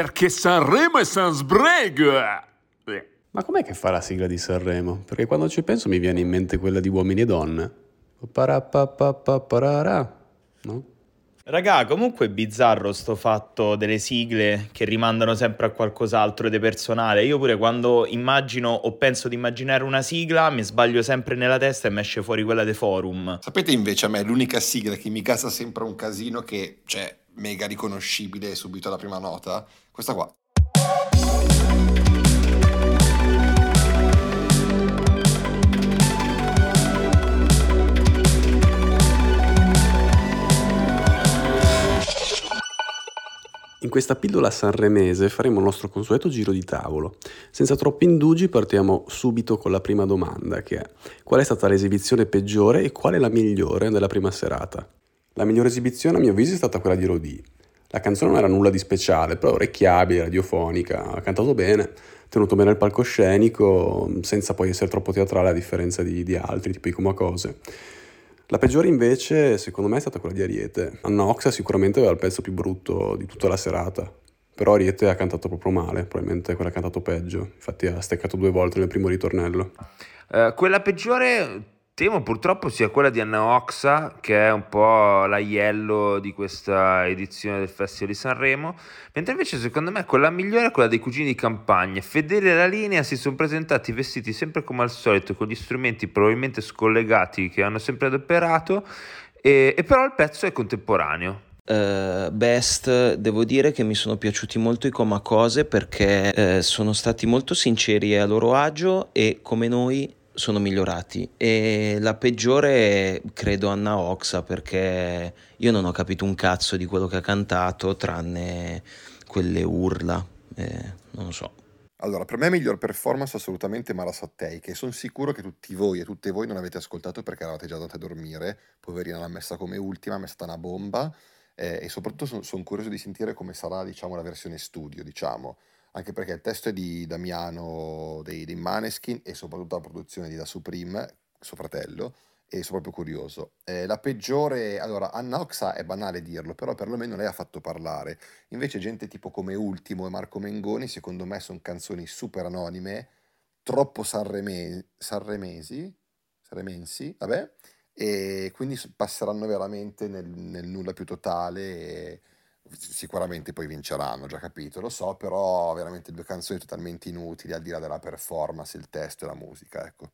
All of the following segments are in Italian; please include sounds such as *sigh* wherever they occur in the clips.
Perché Sanremo è Sansbreg! Ma com'è che fa la sigla di Sanremo? Perché quando ci penso mi viene in mente quella di Uomini e Donne. Parapapapparara, no? Raga, comunque è bizzarro sto fatto delle sigle che rimandano sempre a qualcos'altro di personale. Io pure quando immagino o penso di immaginare una sigla mi sbaglio sempre nella testa e mi esce fuori quella dei forum. Sapete invece a me l'unica sigla che mi casa sempre un casino che, cioè, mega riconoscibile subito alla prima nota? Questa qua. In questa pillola sanremese faremo il nostro consueto giro di tavolo. Senza troppi indugi partiamo subito con la prima domanda che è qual è stata l'esibizione peggiore e qual è la migliore della prima serata? La migliore esibizione a mio avviso è stata quella di Rodì. La canzone non era nulla di speciale, però orecchiabile, radiofonica, ha cantato bene, tenuto bene il palcoscenico, senza poi essere troppo teatrale a differenza di, di altri, tipo i Comacose. La peggiore invece, secondo me, è stata quella di Ariete. Anna Oxa sicuramente aveva il pezzo più brutto di tutta la serata. Però Ariete ha cantato proprio male, probabilmente quella ha cantato peggio. Infatti ha steccato due volte nel primo ritornello. Uh, quella peggiore temo purtroppo sia quella di Anna Oxa, che è un po' l'aiello di questa edizione del Festival di Sanremo, mentre invece secondo me quella migliore è quella dei cugini di campagna. Fedeli alla linea si sono presentati vestiti sempre come al solito, con gli strumenti probabilmente scollegati che hanno sempre adoperato, e, e però il pezzo è contemporaneo. Uh, best, devo dire che mi sono piaciuti molto i Comacose perché uh, sono stati molto sinceri a loro agio e come noi sono migliorati. E la peggiore credo Anna Oxa perché io non ho capito un cazzo di quello che ha cantato tranne quelle urla, eh, non so. Allora, per me miglior performance assolutamente Mara Sattei, che sono sicuro che tutti voi e tutte voi non avete ascoltato perché eravate già andate a dormire, poverina l'ha messa come ultima, mi è stata una bomba eh, e soprattutto sono son curioso di sentire come sarà diciamo, la versione studio, diciamo anche perché il testo è di Damiano dei, dei Maneskin e soprattutto la produzione di Da Supreme, suo fratello, e sono proprio curioso. Eh, la peggiore, allora, Anna Oxa è banale dirlo, però perlomeno lei ha fatto parlare. Invece gente tipo come Ultimo e Marco Mengoni, secondo me sono canzoni super anonime, troppo sanreme- sanremesi, sanremensi, vabbè, e quindi passeranno veramente nel, nel nulla più totale. E, sicuramente poi vinceranno, già capito, lo so, però veramente due canzoni totalmente inutili al di là della performance, il testo e la musica, ecco.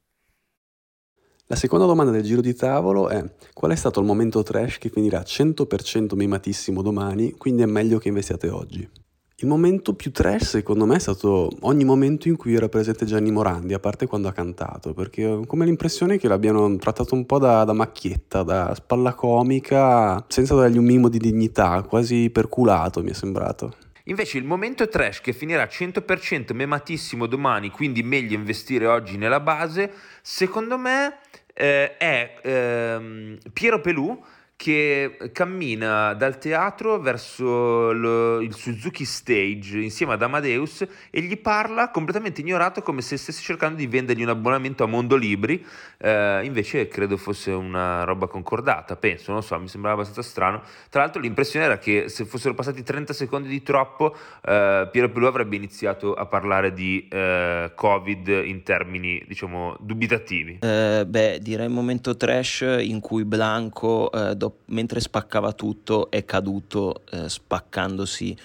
La seconda domanda del giro di tavolo è qual è stato il momento trash che finirà 100% mimatissimo domani, quindi è meglio che investiate oggi? Il momento più trash secondo me è stato ogni momento in cui era presente Gianni Morandi, a parte quando ha cantato, perché ho come l'impressione che l'abbiano trattato un po' da, da macchietta, da spalla comica, senza dargli un minimo di dignità, quasi perculato mi è sembrato. Invece il momento trash che finirà 100% mematissimo domani, quindi meglio investire oggi nella base, secondo me eh, è ehm, Piero Pelù che cammina dal teatro verso lo, il Suzuki Stage insieme ad Amadeus e gli parla completamente ignorato come se stesse cercando di vendergli un abbonamento a Mondo Libri, eh, invece credo fosse una roba concordata, penso, non so, mi sembrava abbastanza strano. Tra l'altro l'impressione era che se fossero passati 30 secondi di troppo, eh, Piero Pelù avrebbe iniziato a parlare di eh, Covid in termini, diciamo, dubitativi. Eh, beh, direi il momento trash in cui Blanco eh, do- mentre spaccava tutto è caduto eh, spaccandosi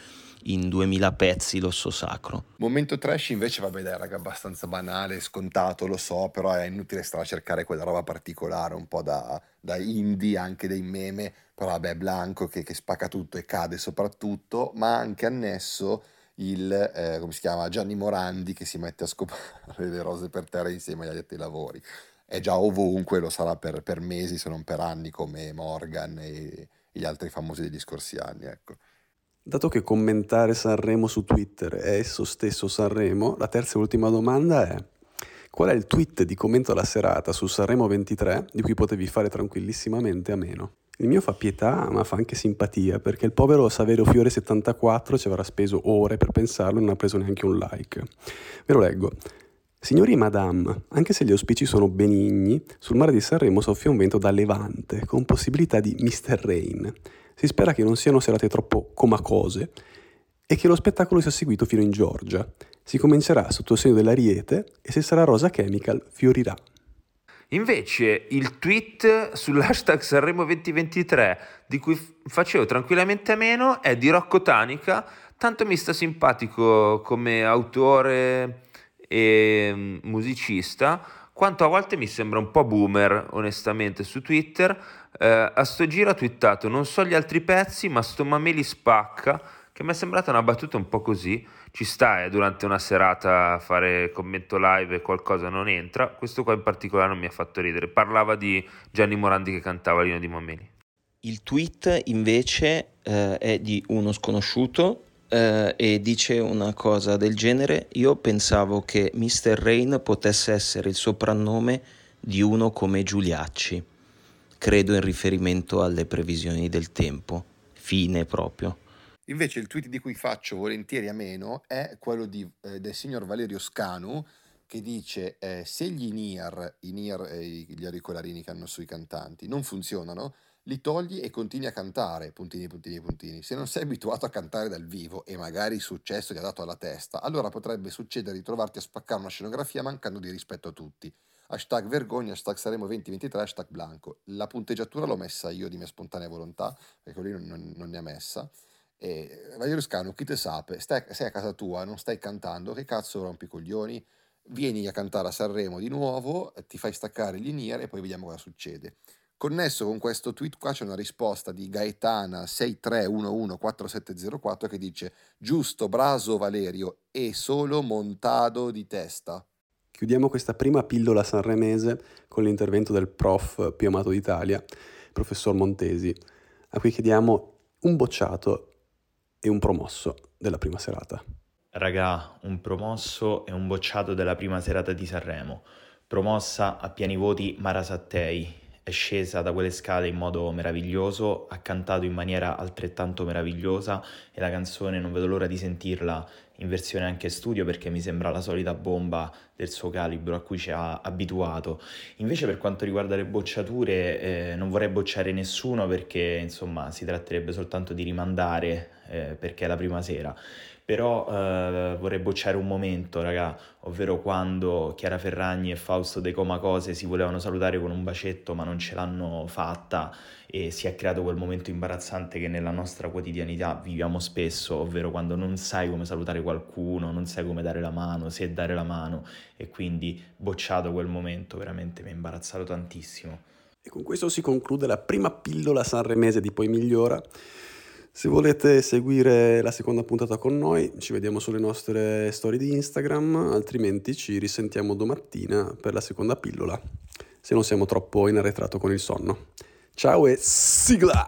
in 2000 pezzi l'osso sacro. Momento trash invece, vabbè dai raga, abbastanza banale, scontato, lo so, però è inutile stare a cercare quella roba particolare, un po' da, da indie, anche dei meme, però vabbè, Blanco che, che spacca tutto e cade soprattutto, ma anche annesso il, eh, come si chiama, Gianni Morandi che si mette a scopare *laughs* le rose per terra insieme agli altri lavori è già ovunque, lo sarà per, per, mesi se non per anni come Morgan e gli altri famosi degli scorsi anni. Ecco. Dato che commentare Sanremo su Twitter è esso stesso Sanremo, la terza e ultima domanda è qual è il tweet di commento alla serata su Sanremo 23 di cui potevi fare tranquillissimamente a meno? Il mio fa pietà, ma fa anche simpatia, perché il povero Saverio Fiore 74 ci avrà speso ore per pensarlo e non ha preso neanche un like. Ve lo leggo. Signori e madame, anche se gli auspici sono benigni, sul mare di Sanremo soffia un vento da levante, con possibilità di Mr. Rain. Si spera che non siano serate troppo comacose e che lo spettacolo sia seguito fino in Georgia. Si comincerà sotto il segno dell'ariete e se sarà Rosa Chemical fiorirà. Invece il tweet sull'hashtag Sanremo 2023 di cui facevo tranquillamente a meno è di Rocco Tanica, tanto mi sta simpatico come autore e mm, musicista, quanto a volte mi sembra un po' boomer, onestamente, su Twitter. Eh, a sto giro ha twittato, non so gli altri pezzi, ma sto Mameli spacca, che mi è sembrata una battuta un po' così. Ci sta, eh, durante una serata fare commento live e qualcosa non entra. Questo qua in particolare non mi ha fatto ridere. Parlava di Gianni Morandi che cantava Lino di Mameli. Il tweet invece eh, è di uno sconosciuto eh, e dice una cosa del genere. Io pensavo che Mr. Rain potesse essere il soprannome di uno come Giuliacci. Credo in riferimento alle previsioni del tempo. Fine proprio. Invece il tweet di cui faccio volentieri a meno è quello di, eh, del signor Valerio Scanu che dice eh, se gli in-ear, in-ear eh, gli auricolarini che hanno sui cantanti, non funzionano, li togli e continui a cantare, puntini, puntini, puntini. Se non sei abituato a cantare dal vivo e magari il successo ti ha dato alla testa, allora potrebbe succedere di trovarti a spaccare una scenografia mancando di rispetto a tutti. Hashtag vergogna, hashtag saremo 2023, hashtag blanco. La punteggiatura l'ho messa io di mia spontanea volontà, perché lui non, non, ne ha messa. E Valerio Scano, chi te sape, stai, sei a casa tua, non stai cantando, che cazzo rompi coglioni? Vieni a cantare a Sanremo di nuovo, ti fai staccare gli e poi vediamo cosa succede. Connesso con questo tweet qua c'è una risposta di Gaetana 63114704 che dice giusto, braso Valerio e solo montado di testa. Chiudiamo questa prima pillola sanremese con l'intervento del prof più amato d'Italia, professor Montesi, a cui chiediamo un bocciato e un promosso della prima serata. Raga, un promosso e un bocciato della prima serata di Sanremo. Promossa a pieni voti Mara Sattei, è scesa da quelle scale in modo meraviglioso, ha cantato in maniera altrettanto meravigliosa e la canzone non vedo l'ora di sentirla in versione anche studio perché mi sembra la solita bomba del suo calibro a cui ci ha abituato. Invece per quanto riguarda le bocciature eh, non vorrei bocciare nessuno perché insomma si tratterebbe soltanto di rimandare eh, perché è la prima sera però eh, vorrei bocciare un momento, raga, ovvero quando Chiara Ferragni e Fausto De Comacose si volevano salutare con un bacetto ma non ce l'hanno fatta e si è creato quel momento imbarazzante che nella nostra quotidianità viviamo spesso, ovvero quando non sai come salutare qualcuno, non sai come dare la mano, se dare la mano e quindi bocciato quel momento, veramente mi ha imbarazzato tantissimo. E con questo si conclude la prima pillola sanremese di Poi Migliora. Se volete seguire la seconda puntata con noi, ci vediamo sulle nostre storie di Instagram, altrimenti ci risentiamo domattina per la seconda pillola, se non siamo troppo in arretrato con il sonno. Ciao e sigla!